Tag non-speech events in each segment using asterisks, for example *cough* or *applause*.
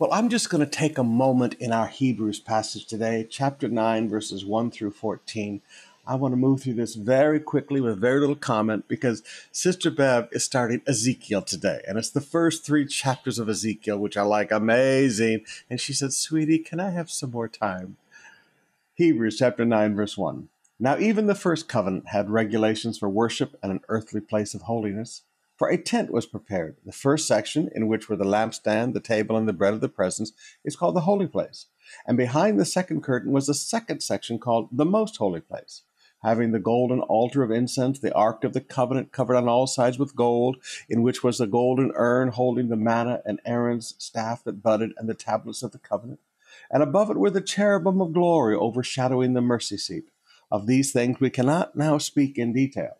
Well, I'm just going to take a moment in our Hebrews passage today, chapter 9, verses 1 through 14. I want to move through this very quickly with very little comment because Sister Bev is starting Ezekiel today. And it's the first three chapters of Ezekiel, which I like amazing. And she said, Sweetie, can I have some more time? Hebrews chapter 9, verse 1. Now, even the first covenant had regulations for worship and an earthly place of holiness. For a tent was prepared. The first section, in which were the lampstand, the table, and the bread of the presence, is called the holy place. And behind the second curtain was a second section called the most holy place having the golden altar of incense, the ark of the covenant covered on all sides with gold, in which was the golden urn holding the manna and Aaron's staff that budded and the tablets of the covenant. And above it were the cherubim of glory overshadowing the mercy seat. Of these things we cannot now speak in detail.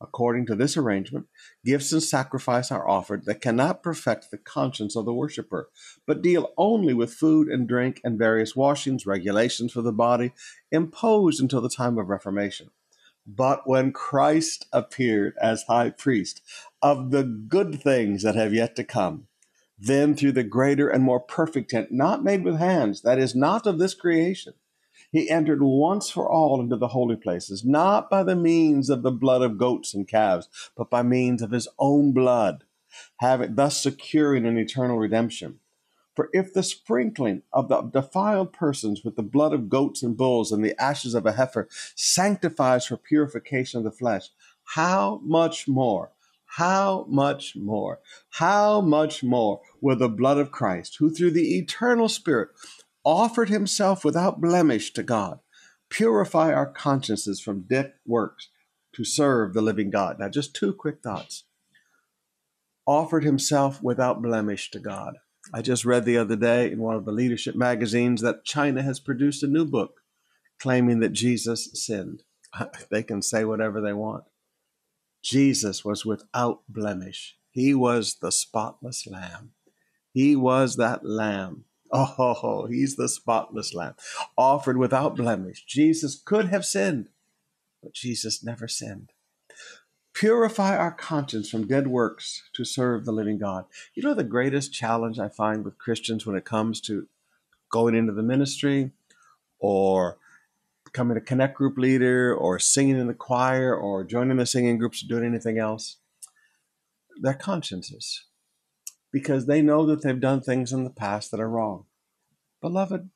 According to this arrangement, gifts and sacrifice are offered that cannot perfect the conscience of the worshiper, but deal only with food and drink and various washings, regulations for the body, imposed until the time of Reformation. But when Christ appeared as high priest of the good things that have yet to come, then through the greater and more perfect tent, not made with hands, that is not of this creation, he entered once for all into the holy places, not by the means of the blood of goats and calves, but by means of his own blood, having thus securing an eternal redemption. For if the sprinkling of the defiled persons with the blood of goats and bulls and the ashes of a heifer sanctifies for purification of the flesh, how much more? How much more? How much more will the blood of Christ, who through the eternal Spirit offered himself without blemish to God, purify our consciences from dead works to serve the living God. Now, just two quick thoughts. Offered himself without blemish to God. I just read the other day in one of the leadership magazines that China has produced a new book claiming that Jesus sinned. *laughs* They can say whatever they want. Jesus was without blemish. He was the spotless lamb. He was that lamb Oh, he's the spotless lamb, offered without blemish. Jesus could have sinned, but Jesus never sinned. Purify our conscience from dead works to serve the living God. You know, the greatest challenge I find with Christians when it comes to going into the ministry or becoming a connect group leader or singing in the choir or joining the singing groups or doing anything else, their consciences because they know that they've done things in the past that are wrong. Beloved,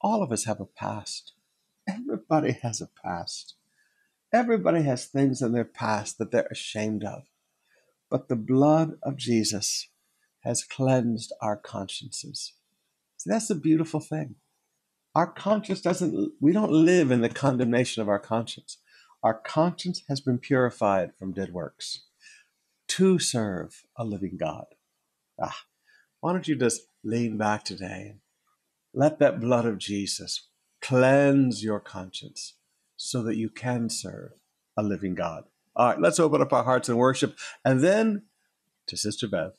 all of us have a past. Everybody has a past. Everybody has things in their past that they're ashamed of. But the blood of Jesus has cleansed our consciences. See, that's a beautiful thing. Our conscience doesn't, we don't live in the condemnation of our conscience. Our conscience has been purified from dead works to serve a living God. Ah, why don't you just lean back today and let that blood of Jesus cleanse your conscience so that you can serve a living God. All right, let's open up our hearts and worship and then to Sister Bev.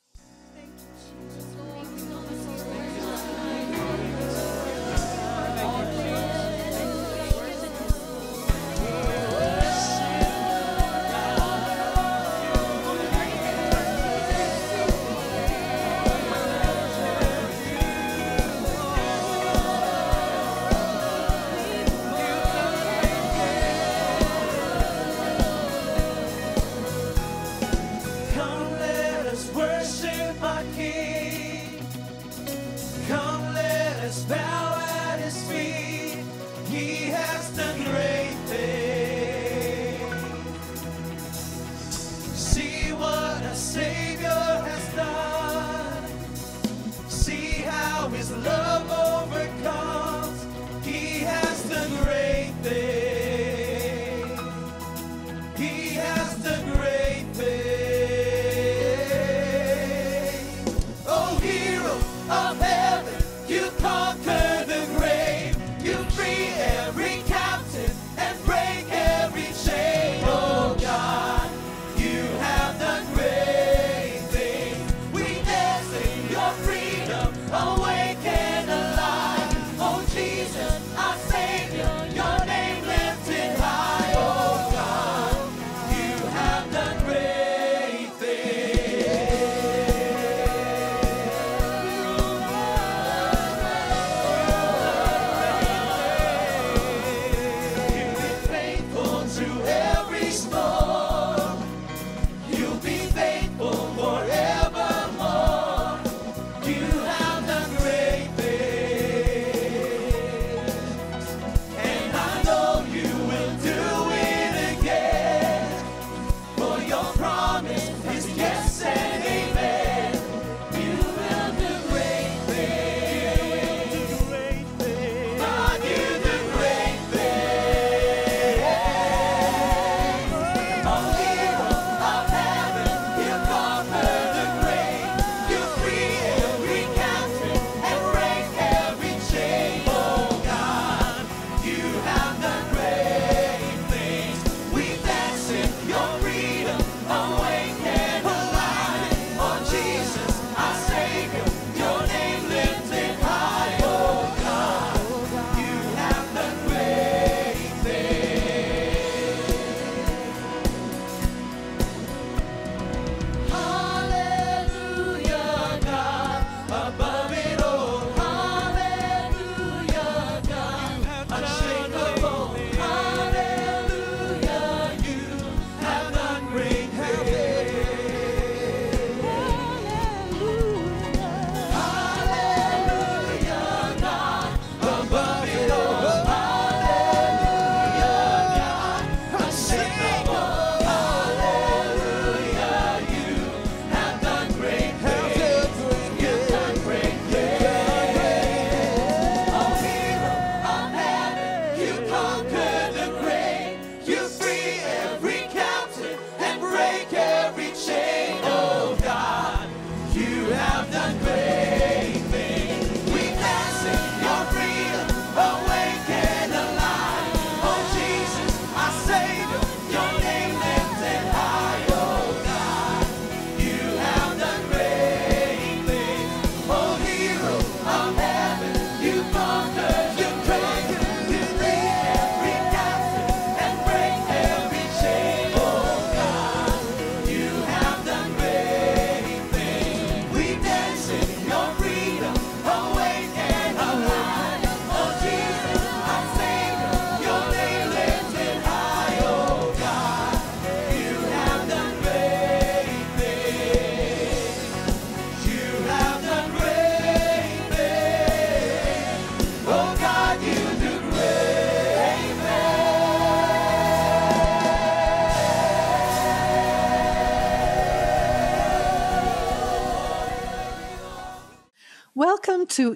He has the grace.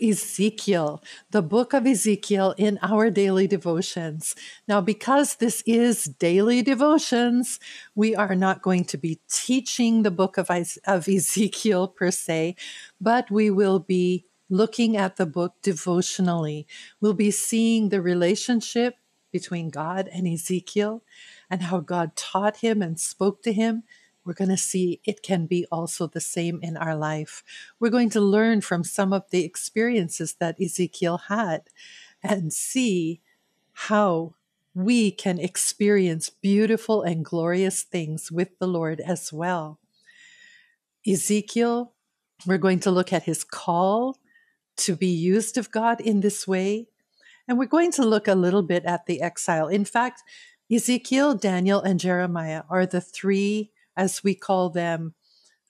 Ezekiel, the book of Ezekiel in our daily devotions. Now, because this is daily devotions, we are not going to be teaching the book of, of Ezekiel per se, but we will be looking at the book devotionally. We'll be seeing the relationship between God and Ezekiel and how God taught him and spoke to him we're going to see it can be also the same in our life. We're going to learn from some of the experiences that Ezekiel had and see how we can experience beautiful and glorious things with the Lord as well. Ezekiel, we're going to look at his call to be used of God in this way. And we're going to look a little bit at the exile. In fact, Ezekiel, Daniel, and Jeremiah are the three as we call them,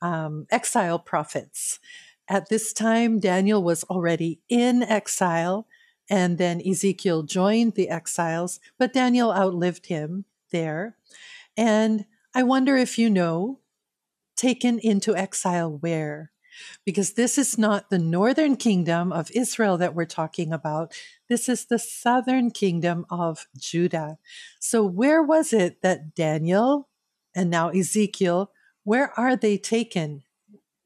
um, exile prophets. At this time, Daniel was already in exile, and then Ezekiel joined the exiles, but Daniel outlived him there. And I wonder if you know, taken into exile where? Because this is not the northern kingdom of Israel that we're talking about. This is the southern kingdom of Judah. So, where was it that Daniel, and now Ezekiel, where are they taken?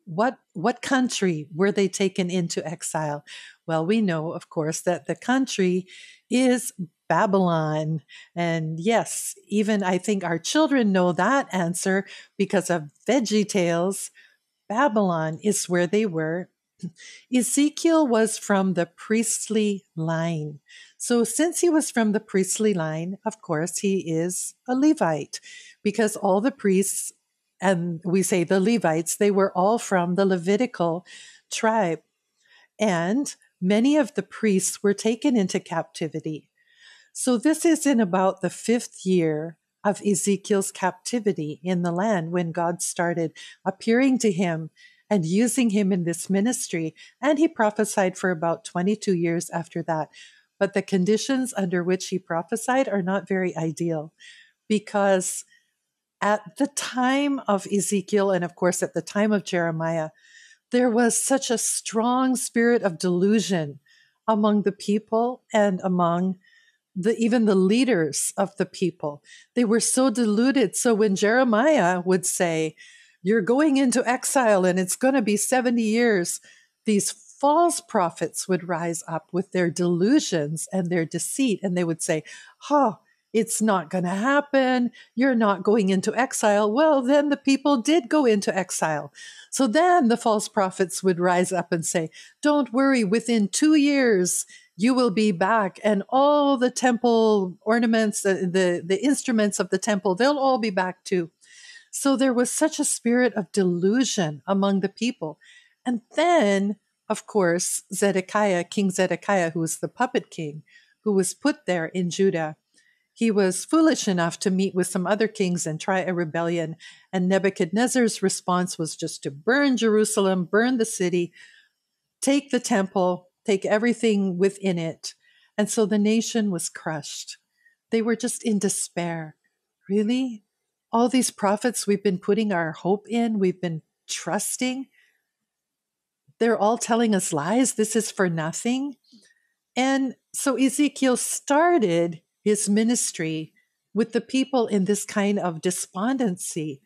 What what country were they taken into exile? Well, we know, of course, that the country is Babylon. And yes, even I think our children know that answer because of Veggie Tales. Babylon is where they were. Ezekiel was from the priestly line. So, since he was from the priestly line, of course, he is a Levite because all the priests, and we say the Levites, they were all from the Levitical tribe. And many of the priests were taken into captivity. So, this is in about the fifth year of Ezekiel's captivity in the land when God started appearing to him and using him in this ministry. And he prophesied for about 22 years after that. But the conditions under which he prophesied are not very ideal because at the time of Ezekiel, and of course at the time of Jeremiah, there was such a strong spirit of delusion among the people and among the even the leaders of the people. They were so deluded. So when Jeremiah would say, You're going into exile and it's going to be 70 years, these false prophets would rise up with their delusions and their deceit, and they would say, Oh, it's not going to happen. You're not going into exile. Well, then the people did go into exile. So then the false prophets would rise up and say, Don't worry, within two years, you will be back, and all the temple ornaments, the, the, the instruments of the temple, they'll all be back too. So there was such a spirit of delusion among the people. And then, of course, Zedekiah, King Zedekiah, who was the puppet king, who was put there in Judah, he was foolish enough to meet with some other kings and try a rebellion. And Nebuchadnezzar's response was just to burn Jerusalem, burn the city, take the temple, take everything within it. And so the nation was crushed. They were just in despair. Really? All these prophets we've been putting our hope in, we've been trusting, they're all telling us lies. This is for nothing. And so Ezekiel started his ministry with the people in this kind of despondency,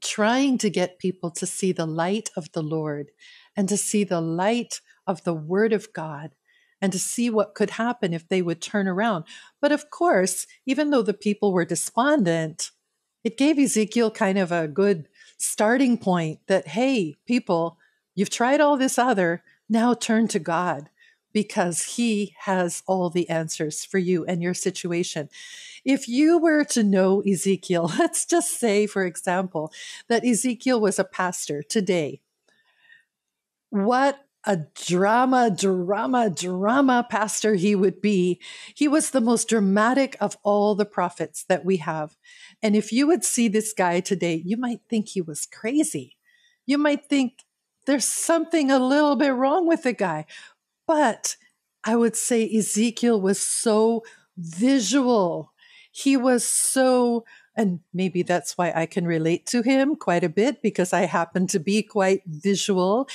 trying to get people to see the light of the Lord and to see the light of the Word of God and to see what could happen if they would turn around. But of course, even though the people were despondent, it gave Ezekiel kind of a good starting point that, hey, people, you've tried all this other, now turn to God because he has all the answers for you and your situation. If you were to know Ezekiel, *laughs* let's just say, for example, that Ezekiel was a pastor today. What a drama, drama, drama pastor he would be. He was the most dramatic of all the prophets that we have. And if you would see this guy today, you might think he was crazy. You might think there's something a little bit wrong with the guy. But I would say Ezekiel was so visual. He was so, and maybe that's why I can relate to him quite a bit because I happen to be quite visual.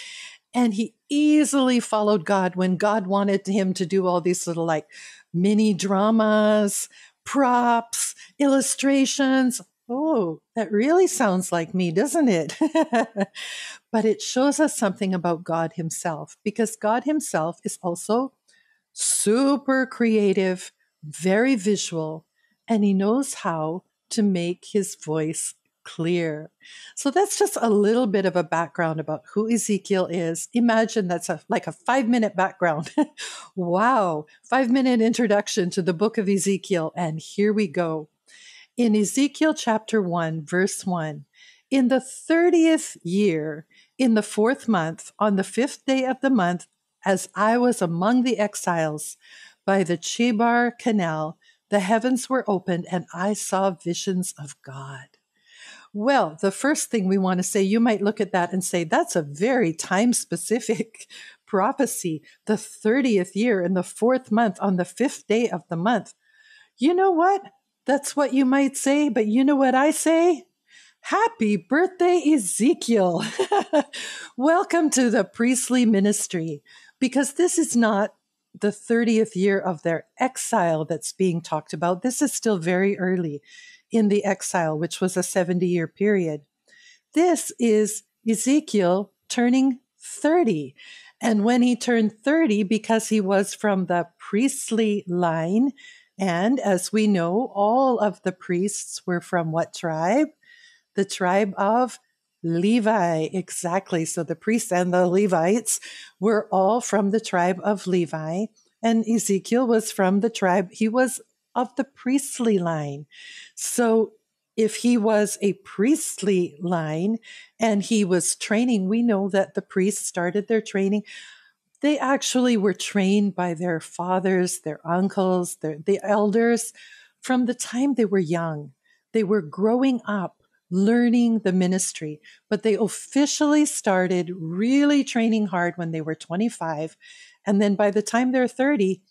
And he easily followed God when God wanted him to do all these little like mini dramas, props, illustrations. Oh, that really sounds like me, doesn't it? *laughs* but it shows us something about God Himself because God Himself is also super creative, very visual, and He knows how to make His voice clear. So that's just a little bit of a background about who Ezekiel is. Imagine that's a, like a five minute background. *laughs* wow, five minute introduction to the book of Ezekiel. And here we go. In Ezekiel chapter 1, verse 1, in the 30th year, in the fourth month, on the fifth day of the month, as I was among the exiles by the Chebar Canal, the heavens were opened and I saw visions of God. Well, the first thing we want to say, you might look at that and say, that's a very time specific *laughs* prophecy. The 30th year in the fourth month on the fifth day of the month. You know what? That's what you might say, but you know what I say? Happy birthday, Ezekiel. *laughs* Welcome to the priestly ministry, because this is not the 30th year of their exile that's being talked about. This is still very early in the exile, which was a 70 year period. This is Ezekiel turning 30. And when he turned 30, because he was from the priestly line, and as we know, all of the priests were from what tribe? The tribe of Levi, exactly. So the priests and the Levites were all from the tribe of Levi. And Ezekiel was from the tribe, he was of the priestly line. So if he was a priestly line and he was training, we know that the priests started their training. They actually were trained by their fathers, their uncles, their, the elders from the time they were young. They were growing up learning the ministry, but they officially started really training hard when they were 25. And then by the time they're 30,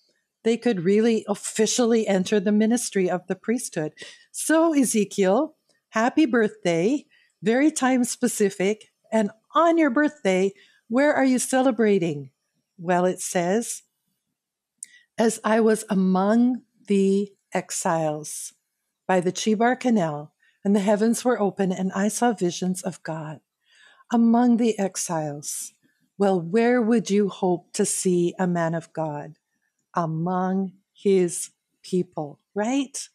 they could really officially enter the ministry of the priesthood. So, Ezekiel, happy birthday, very time specific. And on your birthday, where are you celebrating? Well, it says, as I was among the exiles by the Chebar Canal, and the heavens were open, and I saw visions of God. Among the exiles, well, where would you hope to see a man of God? Among his people, right?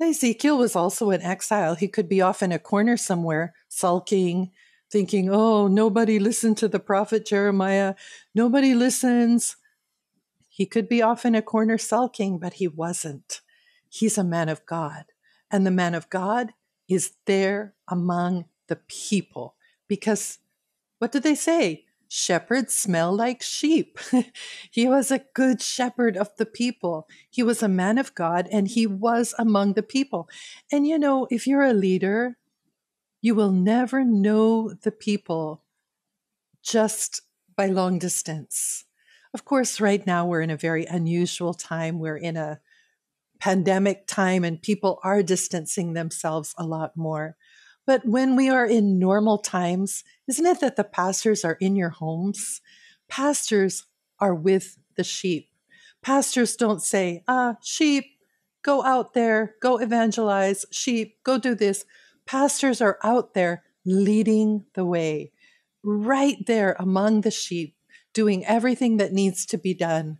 Ezekiel was also in exile. He could be off in a corner somewhere, sulking, thinking, oh, nobody listened to the prophet Jeremiah. Nobody listens. He could be off in a corner sulking, but he wasn't. He's a man of God. And the man of God is there among the people because what did they say? Shepherds smell like sheep. *laughs* he was a good shepherd of the people. He was a man of God and he was among the people. And you know, if you're a leader, you will never know the people just by long distance. Of course, right now we're in a very unusual time. We're in a pandemic time and people are distancing themselves a lot more. But when we are in normal times, isn't it that the pastors are in your homes? Pastors are with the sheep. Pastors don't say, ah, sheep, go out there, go evangelize, sheep, go do this. Pastors are out there leading the way, right there among the sheep, doing everything that needs to be done,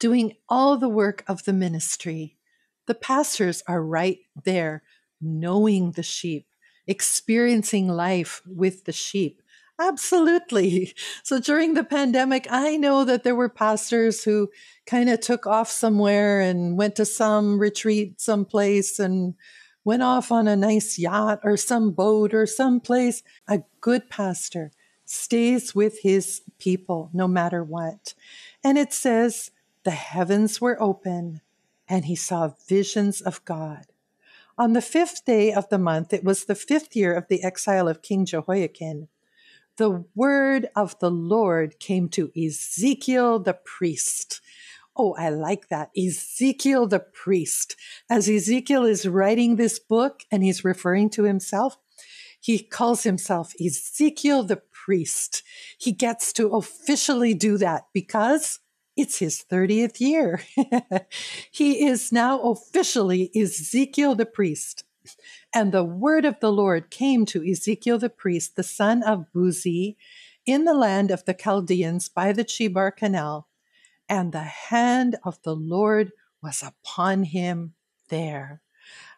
doing all the work of the ministry. The pastors are right there knowing the sheep, experiencing life with the sheep. Absolutely. *laughs* So during the pandemic, I know that there were pastors who kind of took off somewhere and went to some retreat someplace and went off on a nice yacht or some boat or someplace. A good pastor stays with his people no matter what. And it says, the heavens were open and he saw visions of God. On the fifth day of the month, it was the fifth year of the exile of King Jehoiachin, the word of the Lord came to Ezekiel the priest. Oh, I like that. Ezekiel the priest. As Ezekiel is writing this book and he's referring to himself, he calls himself Ezekiel the priest. He gets to officially do that because it's his 30th year. *laughs* he is now officially Ezekiel the priest. And the word of the Lord came to Ezekiel the priest, the son of Buzi, in the land of the Chaldeans by the Chebar Canal. And the hand of the Lord was upon him there.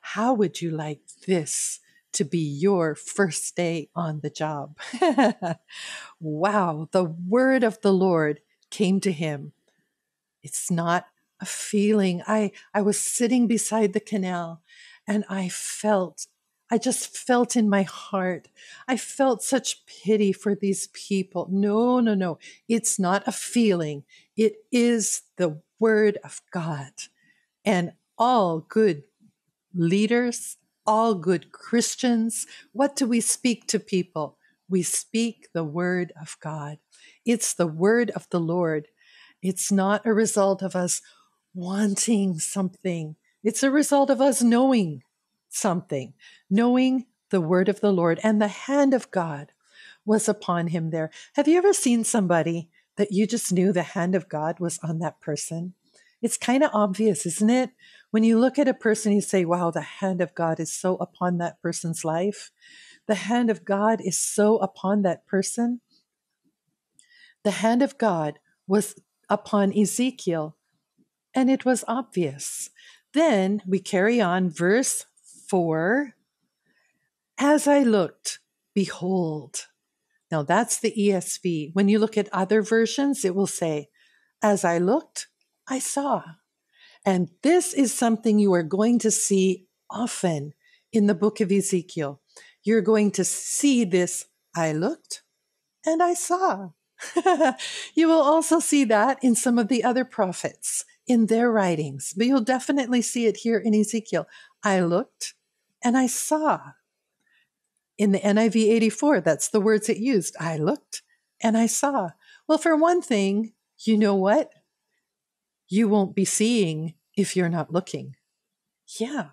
How would you like this to be your first day on the job? *laughs* wow, the word of the Lord came to him. It's not a feeling. I, I was sitting beside the canal and I felt, I just felt in my heart, I felt such pity for these people. No, no, no. It's not a feeling. It is the word of God. And all good leaders, all good Christians, what do we speak to people? We speak the word of God. It's the word of the Lord. It's not a result of us wanting something. It's a result of us knowing something, knowing the word of the Lord and the hand of God was upon him there. Have you ever seen somebody that you just knew the hand of God was on that person? It's kind of obvious, isn't it? When you look at a person, you say, wow, the hand of God is so upon that person's life. The hand of God is so upon that person. The hand of God was upon Ezekiel, and it was obvious. Then we carry on, verse 4 As I looked, behold. Now that's the ESV. When you look at other versions, it will say, As I looked, I saw. And this is something you are going to see often in the book of Ezekiel. You're going to see this I looked and I saw. *laughs* you will also see that in some of the other prophets in their writings, but you'll definitely see it here in Ezekiel. I looked and I saw. In the NIV 84, that's the words it used. I looked and I saw. Well, for one thing, you know what? You won't be seeing if you're not looking. Yeah.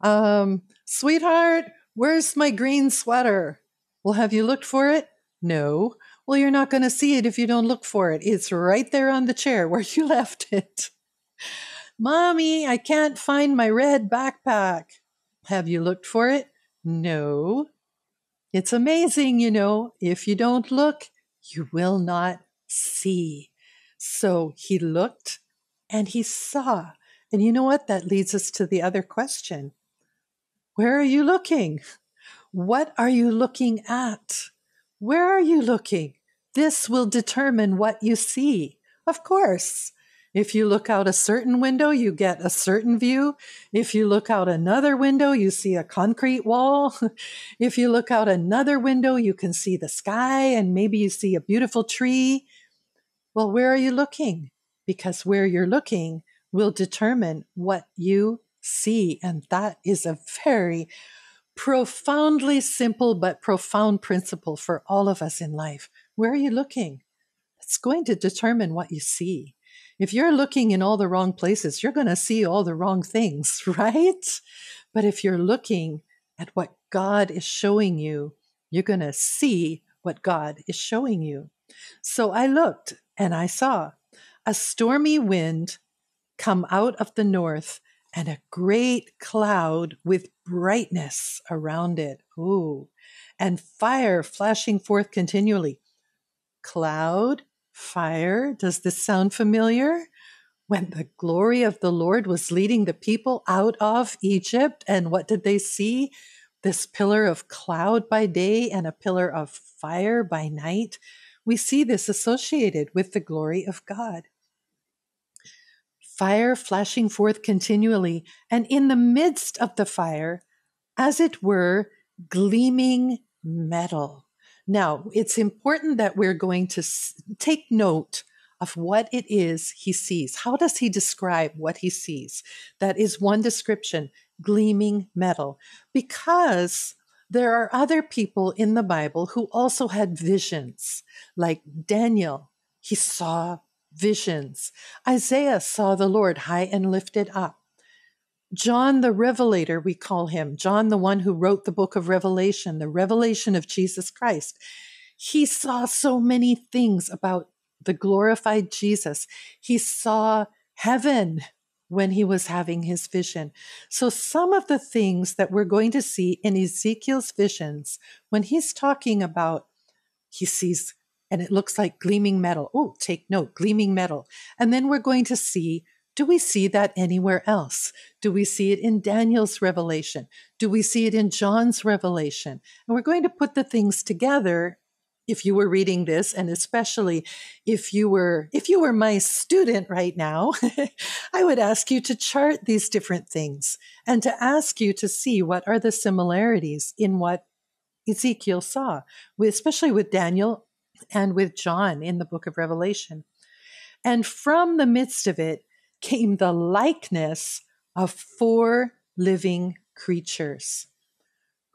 Um, sweetheart, where's my green sweater? Well, have you looked for it? No. Well, you're not going to see it if you don't look for it. It's right there on the chair *laughs* where you left it. Mommy, I can't find my red backpack. Have you looked for it? No. It's amazing, you know, if you don't look, you will not see. So he looked and he saw. And you know what? That leads us to the other question Where are you looking? What are you looking at? Where are you looking? This will determine what you see. Of course. If you look out a certain window, you get a certain view. If you look out another window, you see a concrete wall. *laughs* if you look out another window, you can see the sky and maybe you see a beautiful tree. Well, where are you looking? Because where you're looking will determine what you see. And that is a very profoundly simple but profound principle for all of us in life. Where are you looking? It's going to determine what you see. If you're looking in all the wrong places, you're going to see all the wrong things, *laughs* right? But if you're looking at what God is showing you, you're going to see what God is showing you. So I looked and I saw a stormy wind come out of the north and a great cloud with brightness around it. Ooh, and fire flashing forth continually. Cloud, fire, does this sound familiar? When the glory of the Lord was leading the people out of Egypt, and what did they see? This pillar of cloud by day and a pillar of fire by night. We see this associated with the glory of God fire flashing forth continually, and in the midst of the fire, as it were, gleaming metal. Now, it's important that we're going to take note of what it is he sees. How does he describe what he sees? That is one description gleaming metal. Because there are other people in the Bible who also had visions, like Daniel. He saw visions. Isaiah saw the Lord high and lifted up. John the Revelator, we call him, John the one who wrote the book of Revelation, the revelation of Jesus Christ. He saw so many things about the glorified Jesus. He saw heaven when he was having his vision. So, some of the things that we're going to see in Ezekiel's visions, when he's talking about, he sees, and it looks like gleaming metal. Oh, take note, gleaming metal. And then we're going to see do we see that anywhere else? Do we see it in Daniel's revelation? Do we see it in John's revelation? And we're going to put the things together if you were reading this and especially if you were if you were my student right now *laughs* i would ask you to chart these different things and to ask you to see what are the similarities in what ezekiel saw especially with daniel and with john in the book of revelation. And from the midst of it came the likeness of four living creatures.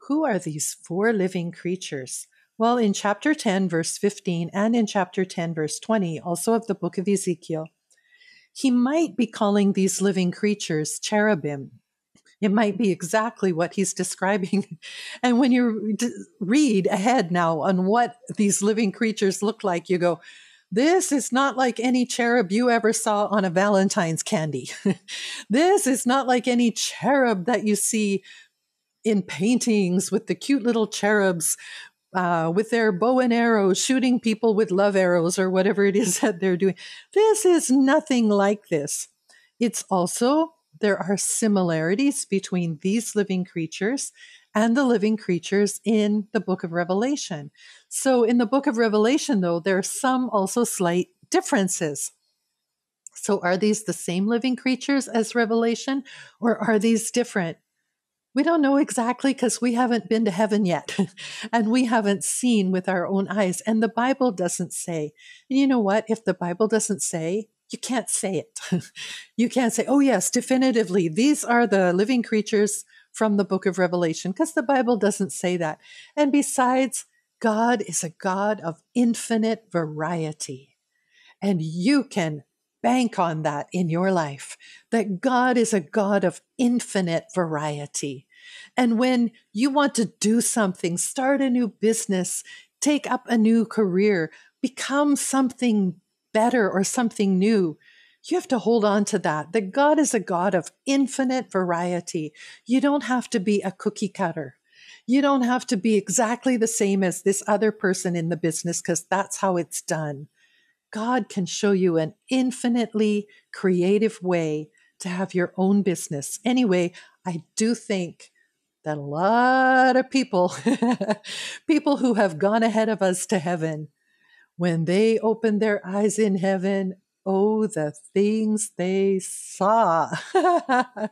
Who are these four living creatures? Well, in chapter 10, verse 15, and in chapter 10, verse 20, also of the book of Ezekiel, he might be calling these living creatures cherubim. It might be exactly what he's describing. *laughs* And when you read ahead now on what these living creatures look like, you go, this is not like any cherub you ever saw on a Valentine's candy. *laughs* this is not like any cherub that you see in paintings with the cute little cherubs uh, with their bow and arrows, shooting people with love arrows or whatever it is *laughs* that they're doing. This is nothing like this. It's also, there are similarities between these living creatures and the living creatures in the book of Revelation. So, in the book of Revelation, though, there are some also slight differences. So, are these the same living creatures as Revelation, or are these different? We don't know exactly because we haven't been to heaven yet *laughs* and we haven't seen with our own eyes. And the Bible doesn't say. And you know what? If the Bible doesn't say, you can't say it. *laughs* you can't say, oh, yes, definitively, these are the living creatures from the book of Revelation, because the Bible doesn't say that. And besides, God is a God of infinite variety. And you can bank on that in your life that God is a God of infinite variety. And when you want to do something, start a new business, take up a new career, become something better or something new, you have to hold on to that. That God is a God of infinite variety. You don't have to be a cookie cutter. You don't have to be exactly the same as this other person in the business because that's how it's done. God can show you an infinitely creative way to have your own business. Anyway, I do think that a lot of people, *laughs* people who have gone ahead of us to heaven, when they opened their eyes in heaven, oh, the things they saw. *laughs*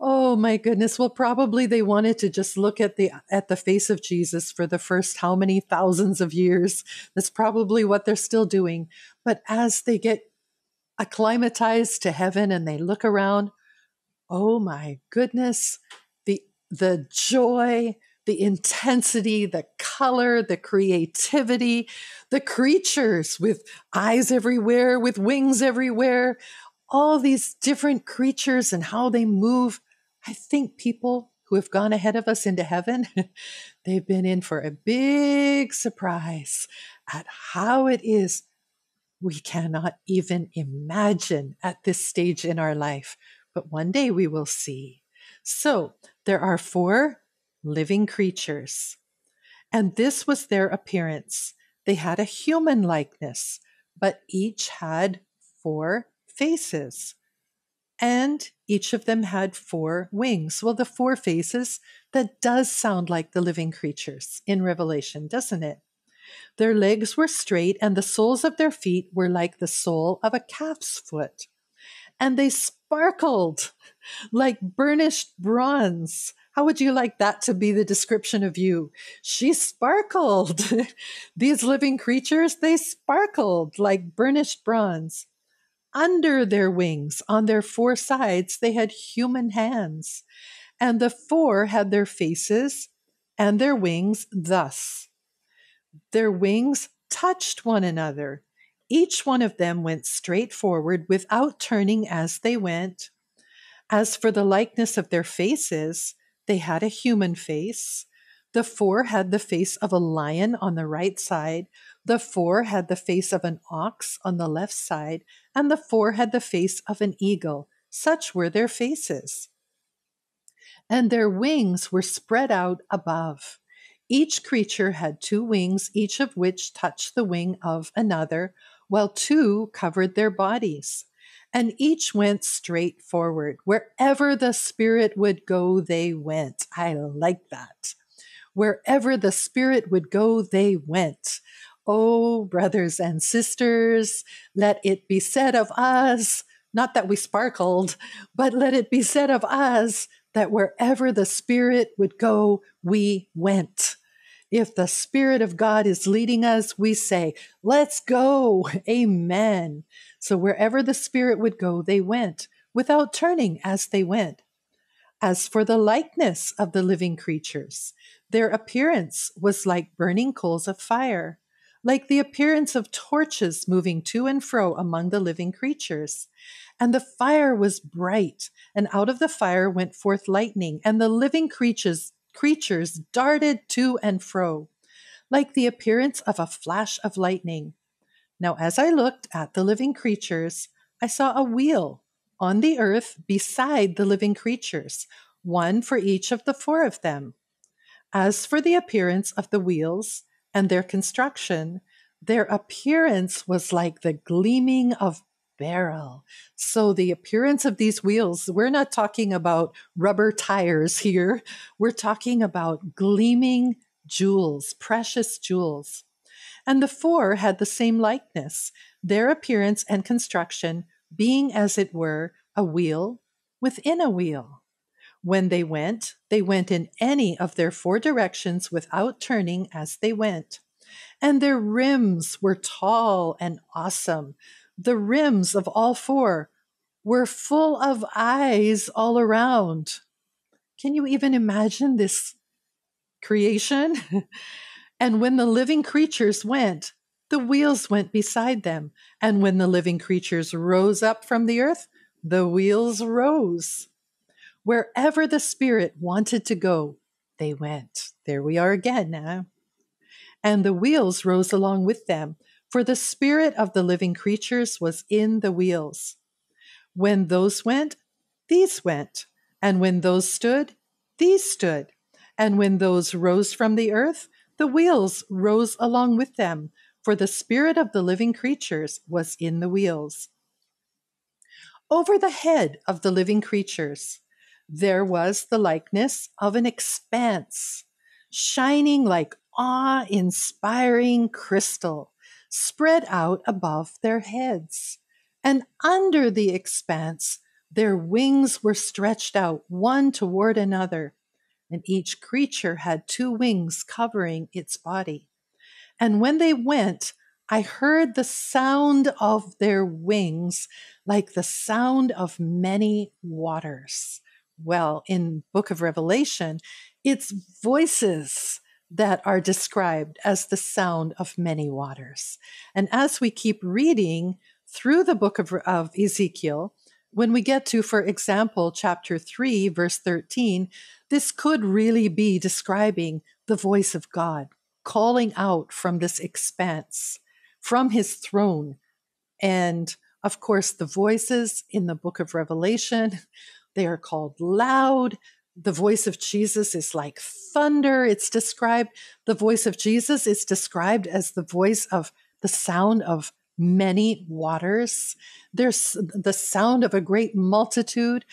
oh my goodness. Well, probably they wanted to just look at the at the face of Jesus for the first how many thousands of years. That's probably what they're still doing. But as they get acclimatized to heaven and they look around, oh my goodness, the the joy, the intensity, the color, the creativity, the creatures with eyes everywhere, with wings everywhere, all these different creatures and how they move. I think people who have gone ahead of us into heaven, *laughs* they've been in for a big surprise at how it is we cannot even imagine at this stage in our life, but one day we will see. So there are four living creatures, and this was their appearance. They had a human likeness, but each had four faces. And each of them had four wings. Well, the four faces, that does sound like the living creatures in Revelation, doesn't it? Their legs were straight, and the soles of their feet were like the sole of a calf's foot. And they sparkled *laughs* like burnished bronze. How would you like that to be the description of you? She sparkled. *laughs* These living creatures, they sparkled like burnished bronze. Under their wings, on their four sides, they had human hands. And the four had their faces and their wings thus. Their wings touched one another. Each one of them went straight forward without turning as they went. As for the likeness of their faces, they had a human face. The four had the face of a lion on the right side, the four had the face of an ox on the left side, and the four had the face of an eagle. Such were their faces. And their wings were spread out above. Each creature had two wings, each of which touched the wing of another, while two covered their bodies. And each went straight forward. Wherever the Spirit would go, they went. I like that. Wherever the Spirit would go, they went. Oh, brothers and sisters, let it be said of us, not that we sparkled, but let it be said of us that wherever the Spirit would go, we went. If the Spirit of God is leading us, we say, Let's go. *laughs* Amen. So wherever the Spirit would go, they went without turning as they went. As for the likeness of the living creatures, their appearance was like burning coals of fire like the appearance of torches moving to and fro among the living creatures. And the fire was bright, and out of the fire went forth lightning, and the living creatures creatures darted to and fro, like the appearance of a flash of lightning. Now as I looked at the living creatures, I saw a wheel on the earth beside the living creatures, one for each of the four of them. As for the appearance of the wheels, and their construction, their appearance was like the gleaming of beryl. So the appearance of these wheels, we're not talking about rubber tires *laughs* here. We're talking about gleaming jewels, precious jewels. And the four had the same likeness, their appearance and construction being as it were a wheel within a wheel. When they went, they went in any of their four directions without turning as they went. And their rims were tall and awesome. The rims of all four were full of eyes all around. Can you even imagine this creation? *laughs* and when the living creatures went, the wheels went beside them. And when the living creatures rose up from the earth, the wheels rose. Wherever the Spirit wanted to go, they went. There we are again now. And the wheels rose along with them, for the Spirit of the living creatures was in the wheels. When those went, these went. And when those stood, these stood. And when those rose from the earth, the wheels rose along with them, for the Spirit of the living creatures was in the wheels. Over the head of the living creatures, there was the likeness of an expanse, shining like awe inspiring crystal, spread out above their heads. And under the expanse, their wings were stretched out one toward another, and each creature had two wings covering its body. And when they went, I heard the sound of their wings like the sound of many waters well in book of revelation it's voices that are described as the sound of many waters and as we keep reading through the book of, of ezekiel when we get to for example chapter 3 verse 13 this could really be describing the voice of god calling out from this expanse from his throne and of course the voices in the book of revelation *laughs* they are called loud. The voice of Jesus is like thunder. It's described, the voice of Jesus is described as the voice of the sound of many waters. There's the sound of a great multitude.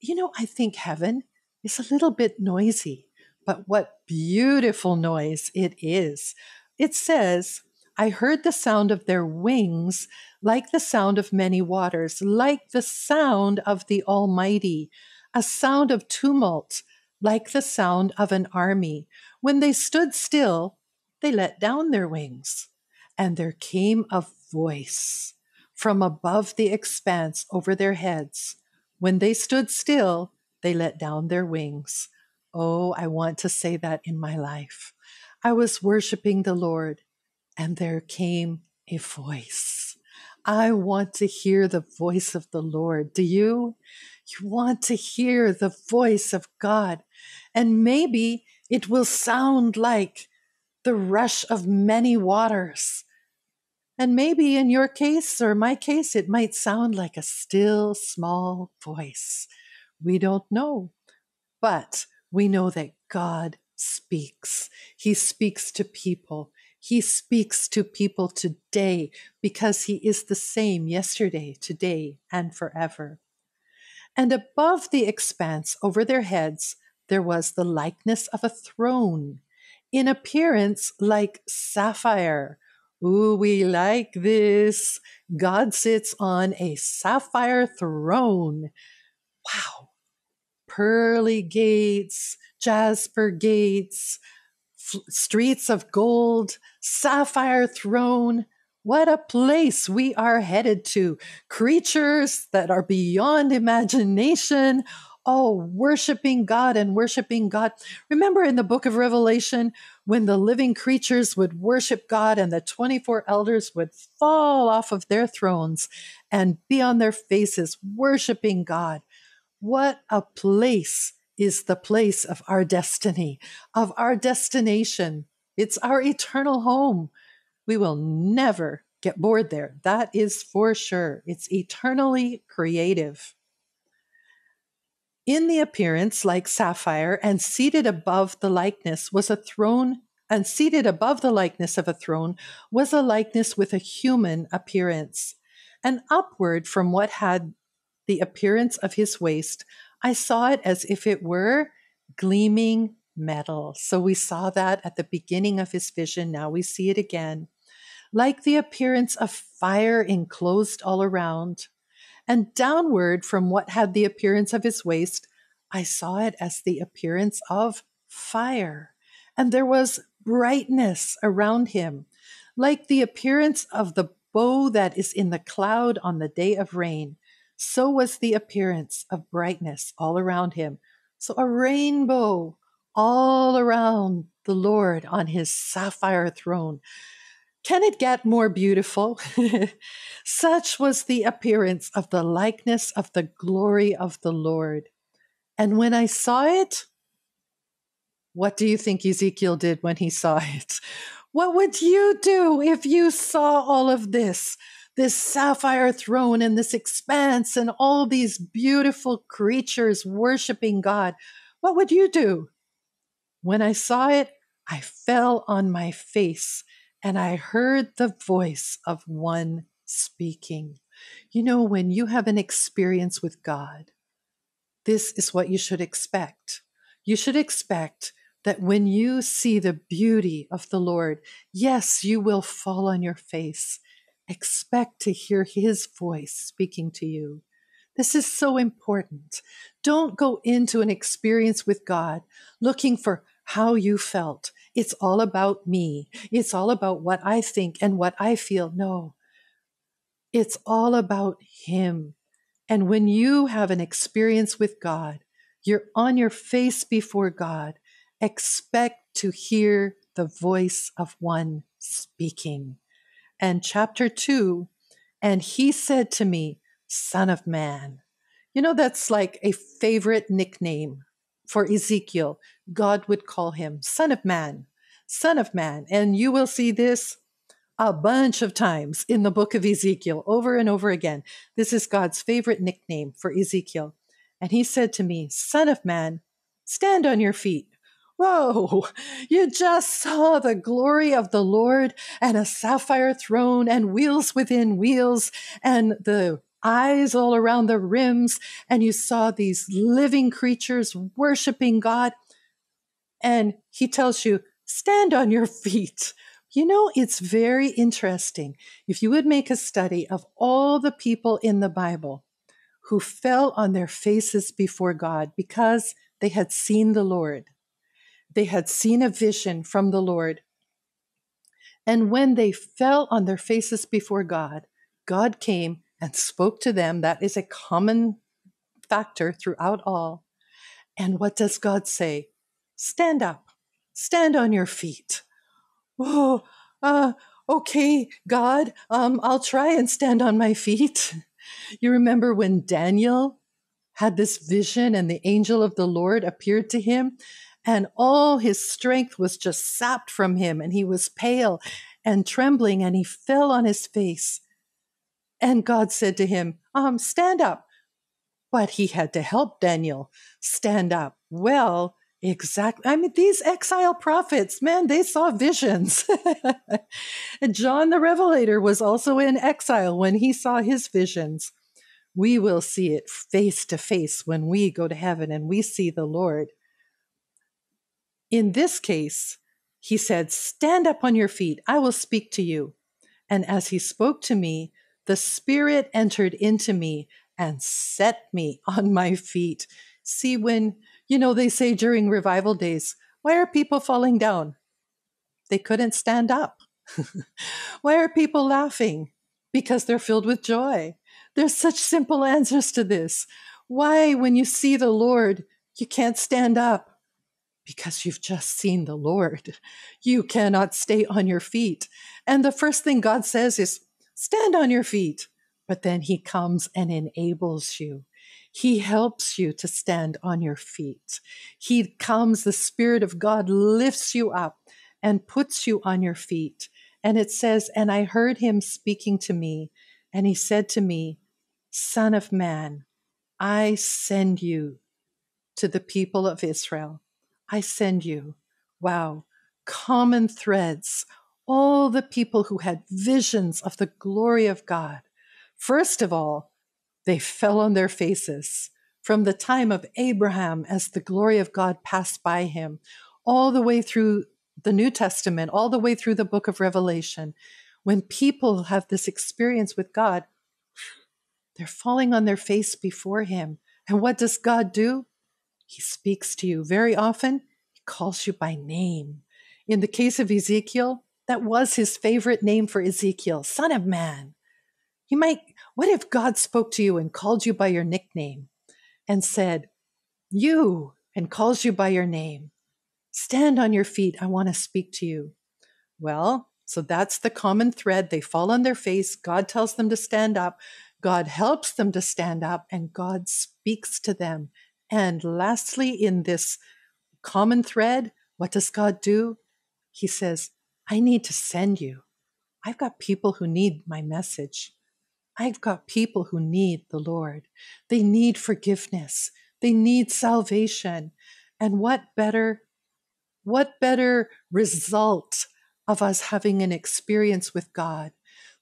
You know, I think heaven is a little bit noisy, but what beautiful noise it is. It says, I heard the sound of their wings like the sound of many waters, like the sound of the Almighty, a sound of tumult, like the sound of an army. When they stood still, they let down their wings, and there came a voice from above the expanse over their heads. When they stood still, they let down their wings. Oh, I want to say that in my life. I was worshiping the Lord, and there came a voice. I want to hear the voice of the Lord. Do you? You want to hear the voice of God. And maybe It will sound like the rush of many waters. And maybe in your case or my case, it might sound like a still small voice. We don't know. But we know that God speaks. He speaks to people. He speaks to people today because He is the same yesterday, today, and forever. And above the expanse over their heads, there was the likeness of a throne, in appearance like sapphire. Ooh, we like this. God sits on a sapphire throne. Wow. Pearly gates, jasper gates, f- streets of gold, sapphire throne. What a place we are headed to. Creatures that are beyond imagination. Oh, worshiping God and worshiping God. Remember in the book of Revelation when the living creatures would worship God and the 24 elders would fall off of their thrones and be on their faces worshiping God. What a place is the place of our destiny, of our destination. It's our eternal home. We will never get bored there. That is for sure. It's eternally creative. In the appearance, like sapphire, and seated above the likeness was a throne, and seated above the likeness of a throne was a likeness with a human appearance. And upward from what had the appearance of his waist, I saw it as if it were gleaming metal. So we saw that at the beginning of his vision. Now we see it again. Like the appearance of fire enclosed all around. And downward from what had the appearance of his waist, I saw it as the appearance of fire. And there was brightness around him, like the appearance of the bow that is in the cloud on the day of rain. So was the appearance of brightness all around him. So a rainbow all around the Lord on his sapphire throne. Can it get more beautiful? *laughs* Such was the appearance of the likeness of the glory of the Lord. And when I saw it, what do you think Ezekiel did when he saw *laughs* it? What would you do if you saw all of this? This sapphire throne and this expanse and all these beautiful creatures worshiping God. What would you do? When I saw it, I fell on my face and I heard the voice of one speaking. You know, when you have an experience with God, this is what you should expect. You should expect that when you see the beauty of the Lord, yes, you will fall on your face. Expect to hear his voice speaking to you. This is so important. Don't go into an experience with God looking for how you felt. It's all about me. It's all about what I think and what I feel. No, it's all about Him. And when you have an experience with God, you're on your face before God, expect to hear the voice of one speaking. And chapter two, and he said to me, Son of man. You know, that's like a favorite nickname for Ezekiel. God would call him Son of Man, Son of Man. And you will see this a bunch of times in the book of Ezekiel, over and over again. This is God's favorite nickname for Ezekiel. And he said to me, Son of man, stand on your feet. Whoa, *laughs* you just saw the glory of the Lord and a sapphire throne and wheels within wheels and the eyes all around the rims. And you saw these living creatures worshiping God. And he tells you, stand on your *laughs* feet. You know, it's very interesting. If you would make a study of all the people in the Bible who fell on their faces before God because they had seen the Lord, they had seen a vision from the Lord. And when they fell on their faces before God, God came and spoke to them. That is a common factor throughout all. And what does God say? Stand up, stand on your feet oh, uh, okay, God, um, I'll try and stand on my feet. You remember when Daniel had this vision and the angel of the Lord appeared to him and all his strength was just sapped from him, and he was pale and trembling, and he fell on his face. And God said to him, um, Stand up. But he had to help Daniel stand up. Well, Exactly. I mean, these exile prophets, man, they saw visions. and *laughs* John the Revelator was also in exile when he saw his visions. We will see it face to face when we go to heaven and we see the Lord. In this case, he said, Stand up on your feet, I will speak to you. And as he spoke to me, the Spirit entered into me and set me on my feet. See, when you know, they say during revival days, why are people falling down? They couldn't stand up. *laughs* why are people laughing? Because they're filled with joy. There's such simple answers to this. Why, when you see the Lord, you can't stand up? Because you've just seen the Lord. You cannot stay on your feet. And the first thing God says is, stand on your feet. But then he comes and enables you. He helps you to stand on your feet. He comes, the Spirit of God lifts you up and puts you on your feet. And it says, And I heard him speaking to me, and he said to me, Son of man, I send you to the people of Israel. I send you. Wow. Common threads. All the people who had visions of the glory of God. First of all, they fell on their faces from the time of Abraham as the glory of God passed by him, all the way through the New Testament, all the way through the book of Revelation. When people have this experience with God, they're falling on their face before him. And what does God do? He speaks to you. Very often, he calls you by name. In the case of Ezekiel, that was his favorite name for Ezekiel, son of man. You might, what if God spoke to you and called you by your nickname and said, You, and calls you by your name? Stand on your feet. I want to speak to you. Well, so that's the common thread. They fall on their face. God tells them to stand up. God helps them to stand up, and God speaks to them. And lastly, in this common thread, what does God do? He says, I need to send you. I've got people who need my message. I've got people who need the Lord. They need forgiveness. They need salvation. And what better, what better result of us having an experience with God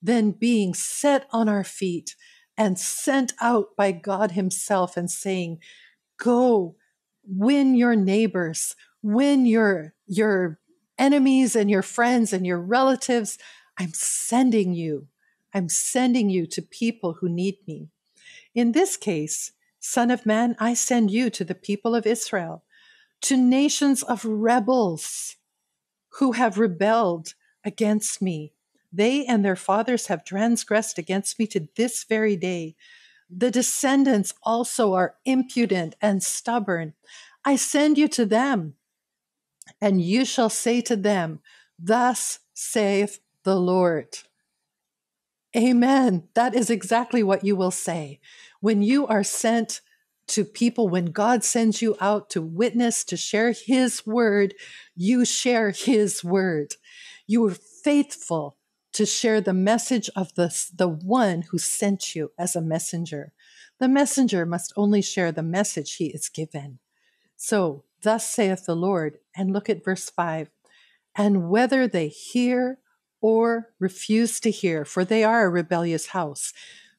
than being set on our feet and sent out by God Himself and saying, Go win your neighbors, win your, your enemies and your friends and your relatives. I'm sending you. I'm sending you to people who need me. In this case, Son of Man, I send you to the people of Israel, to nations of rebels who have rebelled against me. They and their fathers have transgressed against me to this very day. The descendants also are impudent and stubborn. I send you to them, and you shall say to them, Thus saith the Lord. Amen. That is exactly what you will say. When you are sent to people, when God sends you out to witness, to share His word, you share His word. You are faithful to share the message of the, the one who sent you as a messenger. The messenger must only share the message he is given. So, thus saith the Lord, and look at verse 5 and whether they hear or refuse to hear, for they are a rebellious house,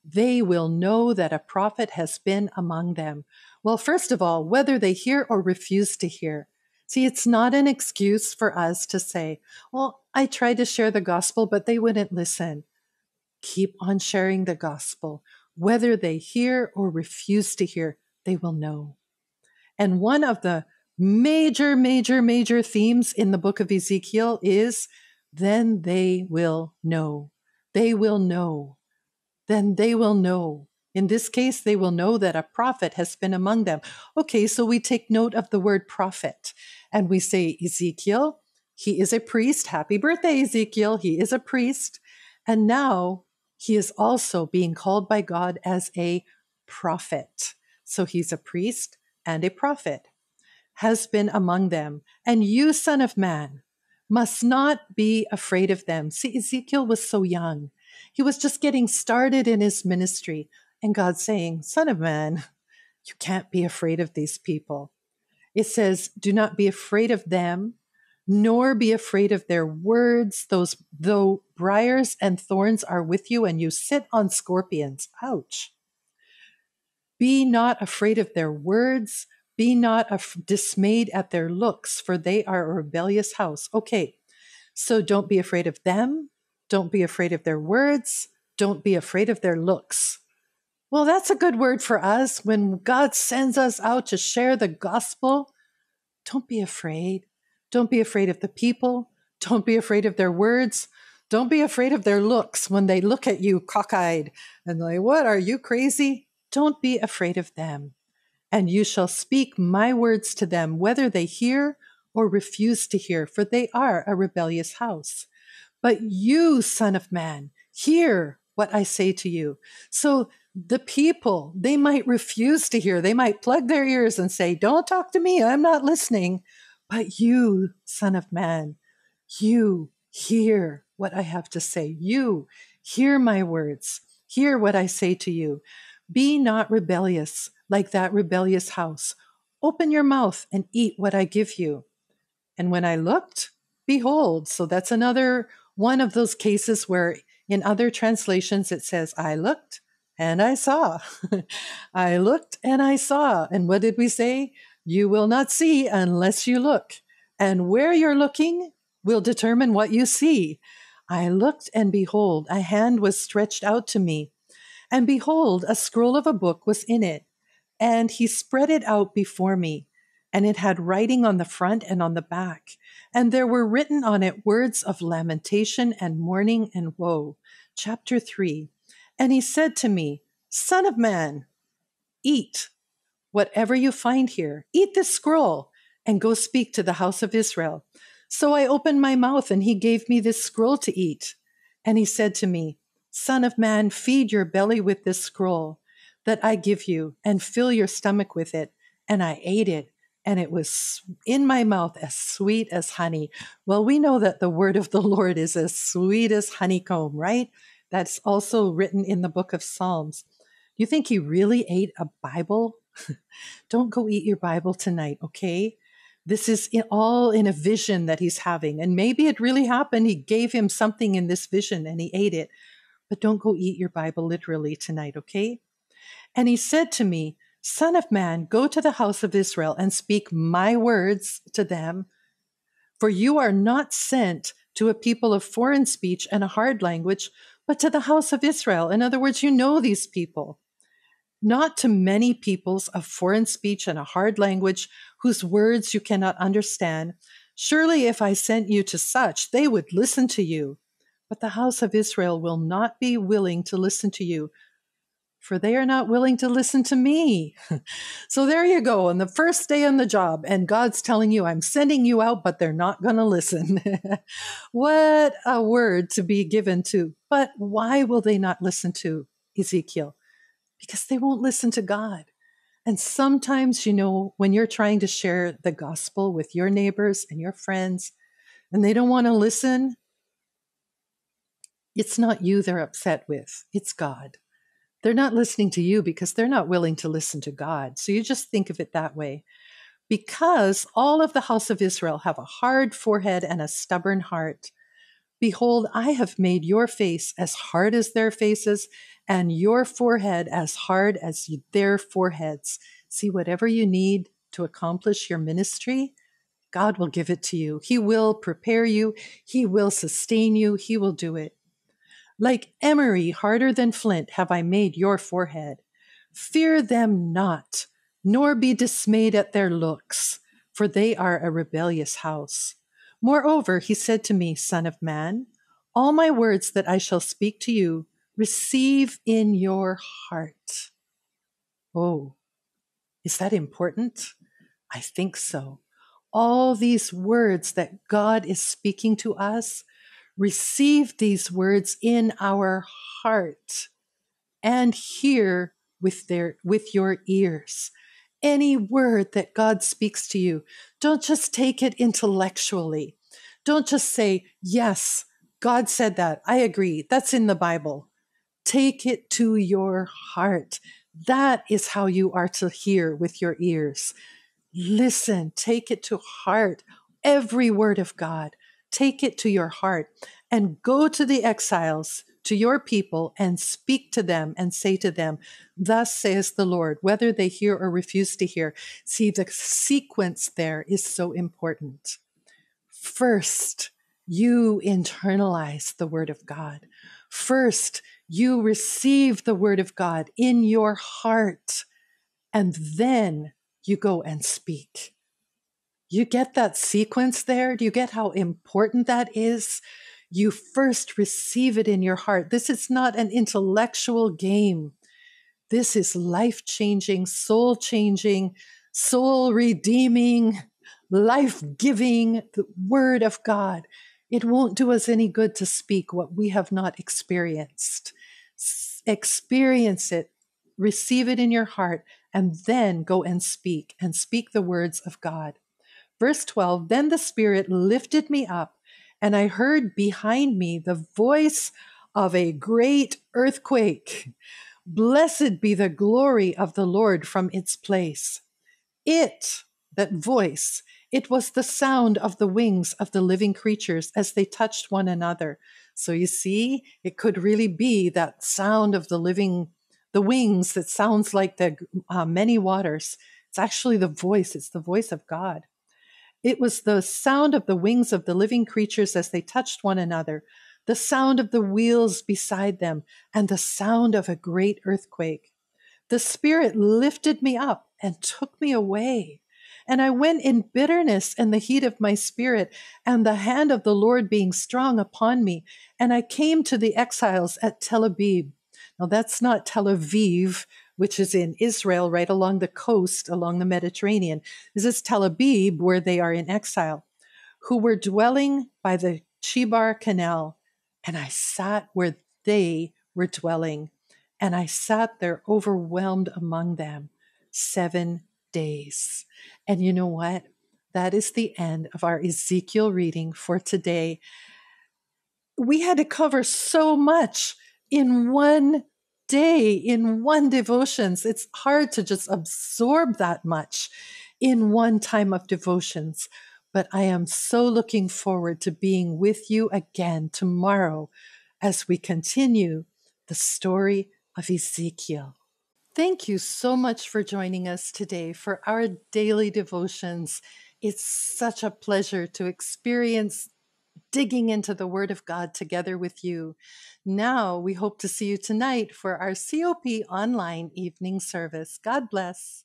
they will know that a prophet has been among them. Well, first of all, whether they hear or refuse to hear. See, it's not an excuse for us to say, well, I tried to share the gospel, but they wouldn't listen. Keep on sharing the gospel. Whether they hear or refuse to hear, they will know. And one of the major, major, major themes in the book of Ezekiel is then they will know. They will know. Then they will know. In this case, they will know that a prophet has been among them. Okay, so we take note of the word prophet and we say, Ezekiel, he is a priest. Happy birthday, Ezekiel. He is a priest. And now he is also being called by God as a prophet. So he's a priest and a prophet. has been among them, and you, son of man, must not be afraid of them. See, Ezekiel was so young. He was just getting started in his ministry. And God saying, Son of man, you can't be afraid of these people. It says, Do not be afraid of them, nor be afraid of their words. Those, though briars and thorns are with you, and you sit on scorpions. Ouch. Be not afraid of their words. Be not af- dismayed at their looks, for they are a rebellious house. Okay, so don't be afraid of them. Don't be afraid of their words. Don't be afraid of their looks. Well, that's a good word for us when God sends us out to share the gospel. Don't be afraid. Don't be afraid of the people. Don't be afraid of their words. Don't be afraid of their looks when they look at you cockeyed and like, what are you crazy? Don't be afraid of them. And you shall speak my words to them, whether they hear or refuse to hear, for they are a rebellious house. But you, son of man, hear what I say to you. So the people, they might refuse to hear. They might plug their ears and say, Don't talk to me. I'm not listening. But you, Son of Man, you hear what I have to say. You hear my words. Hear what I say to you. Be not rebellious like that rebellious house. Open your mouth and eat what I give you. And when I looked, behold. So that's another one of those cases where in other translations it says, I looked and I saw. *laughs* I looked and I saw. And what did we say? You will not see unless you look. And where you're looking will determine what you see. I looked, and behold, a hand was stretched out to me. And behold, a scroll of a book was in it. And he spread it out before me. And it had writing on the front and on the back. And there were written on it words of lamentation and mourning and woe. Chapter 3. And he said to me, Son of man, eat whatever you find here, eat this scroll and go speak to the house of Israel. So I opened my mouth and he gave me this scroll to eat. And he said to me, Son of man, feed your belly with this scroll that I give you and fill your stomach with it. And I ate it and it was in my mouth as sweet as honey. Well, we know that the word of the Lord is as sweet as honeycomb, right? That's also written in the book of Psalms. You think he really ate a Bible? *laughs* Don't go eat your Bible tonight, okay? This is all in a vision that he's having. And maybe it really happened. He gave him something in this vision and he ate it. But don't go eat your Bible literally tonight, okay? And he said to me, Son of man, go to the house of Israel and speak my words to them. For you are not sent to a people of foreign speech and a hard language, but to the house of Israel. In other words, you know these people. Not to many peoples of foreign speech and a hard language whose words you cannot understand. Surely if I sent you to such, they would listen to you. But the house of Israel will not be willing to listen to you, for they are not willing to listen to me. *laughs* so there you go, on the first day on the job, and God's telling you, I'm sending you out, but they're not going to listen. *laughs* what a word to be given to. But why will they not listen to Ezekiel? Because they won't listen to God. And sometimes, you know, when you're trying to share the gospel with your neighbors and your friends, and they don't want to listen, it's not you they're upset with, it's God. They're not listening to you because they're not willing to listen to God. So you just think of it that way. Because all of the house of Israel have a hard forehead and a stubborn heart. Behold, I have made your face as hard as their faces, and your forehead as hard as their foreheads. See, whatever you need to accomplish your ministry, God will give it to you. He will prepare you, He will sustain you, He will do it. Like emery harder than flint have I made your forehead. Fear them not, nor be dismayed at their looks, for they are a rebellious house. Moreover, he said to me, Son of man, all my words that I shall speak to you, receive in your heart. Oh, is that important? I think so. All these words that God is speaking to us, receive these words in our heart and hear with their with your ears any word that God speaks to you, don't just take it intellectually. Don't just say, Yes, God said that. I agree. That's in the Bible. Take it to your heart. That is how you are to hear with your ears. Listen, take it to heart. Every word of God, take it to your heart and go to the exiles to your people and speak to them and say to them, Thus says the Lord, whether they hear or refuse to hear. See, the sequence there is so important. First, you internalize the word of God. First, you receive the word of God in your heart, and then you go and speak. You get that sequence there? Do you get how important that is? you first receive it in your heart. This is not an intellectual game. This is life changing, soul changing, soul redeeming, life giving, the word of God. It won't do us any good to speak what we have not experienced. experience it, receive it in your heart, and then go and speak and speak the words of God. Verse 12 Then the Spirit lifted me up and I heard behind me the voice of a great earthquake. Blessed be the glory of the Lord from its place. It, that voice, it was the sound of the wings of the living creatures as they touched one another. So you see, it could really be that sound of the living, the wings that sounds like the uh, many waters. It's actually the voice, it's the voice of God. It was the sound of the wings of the living creatures as they touched one another, the sound of the wheels beside them, and the sound of a great earthquake. The Spirit lifted me up and took me away. And I went in bitterness and the heat of my spirit, and the hand of the Lord being strong upon me. And I came to the exiles at Tel Aviv. Now, that's not Tel Aviv, which is in Israel, right along the coast, along the Mediterranean. This is Tel Abib, where they are in exile, who were dwelling by the Chebar Canal. And I sat where they were dwelling, and I sat there overwhelmed among them seven days. And you know what? That is the end of our Ezekiel reading for today. We had to cover so much in one day in one devotions. It's hard to just absorb that much in one time of devotions. But I am so looking forward to being with you again tomorrow as we continue the story of Ezekiel. Thank you so much for joining us today for our daily devotions. It's such a pleasure to experience digging into the Word of God together with you. Now we hope to see you tonight for our COP online evening service. God bless.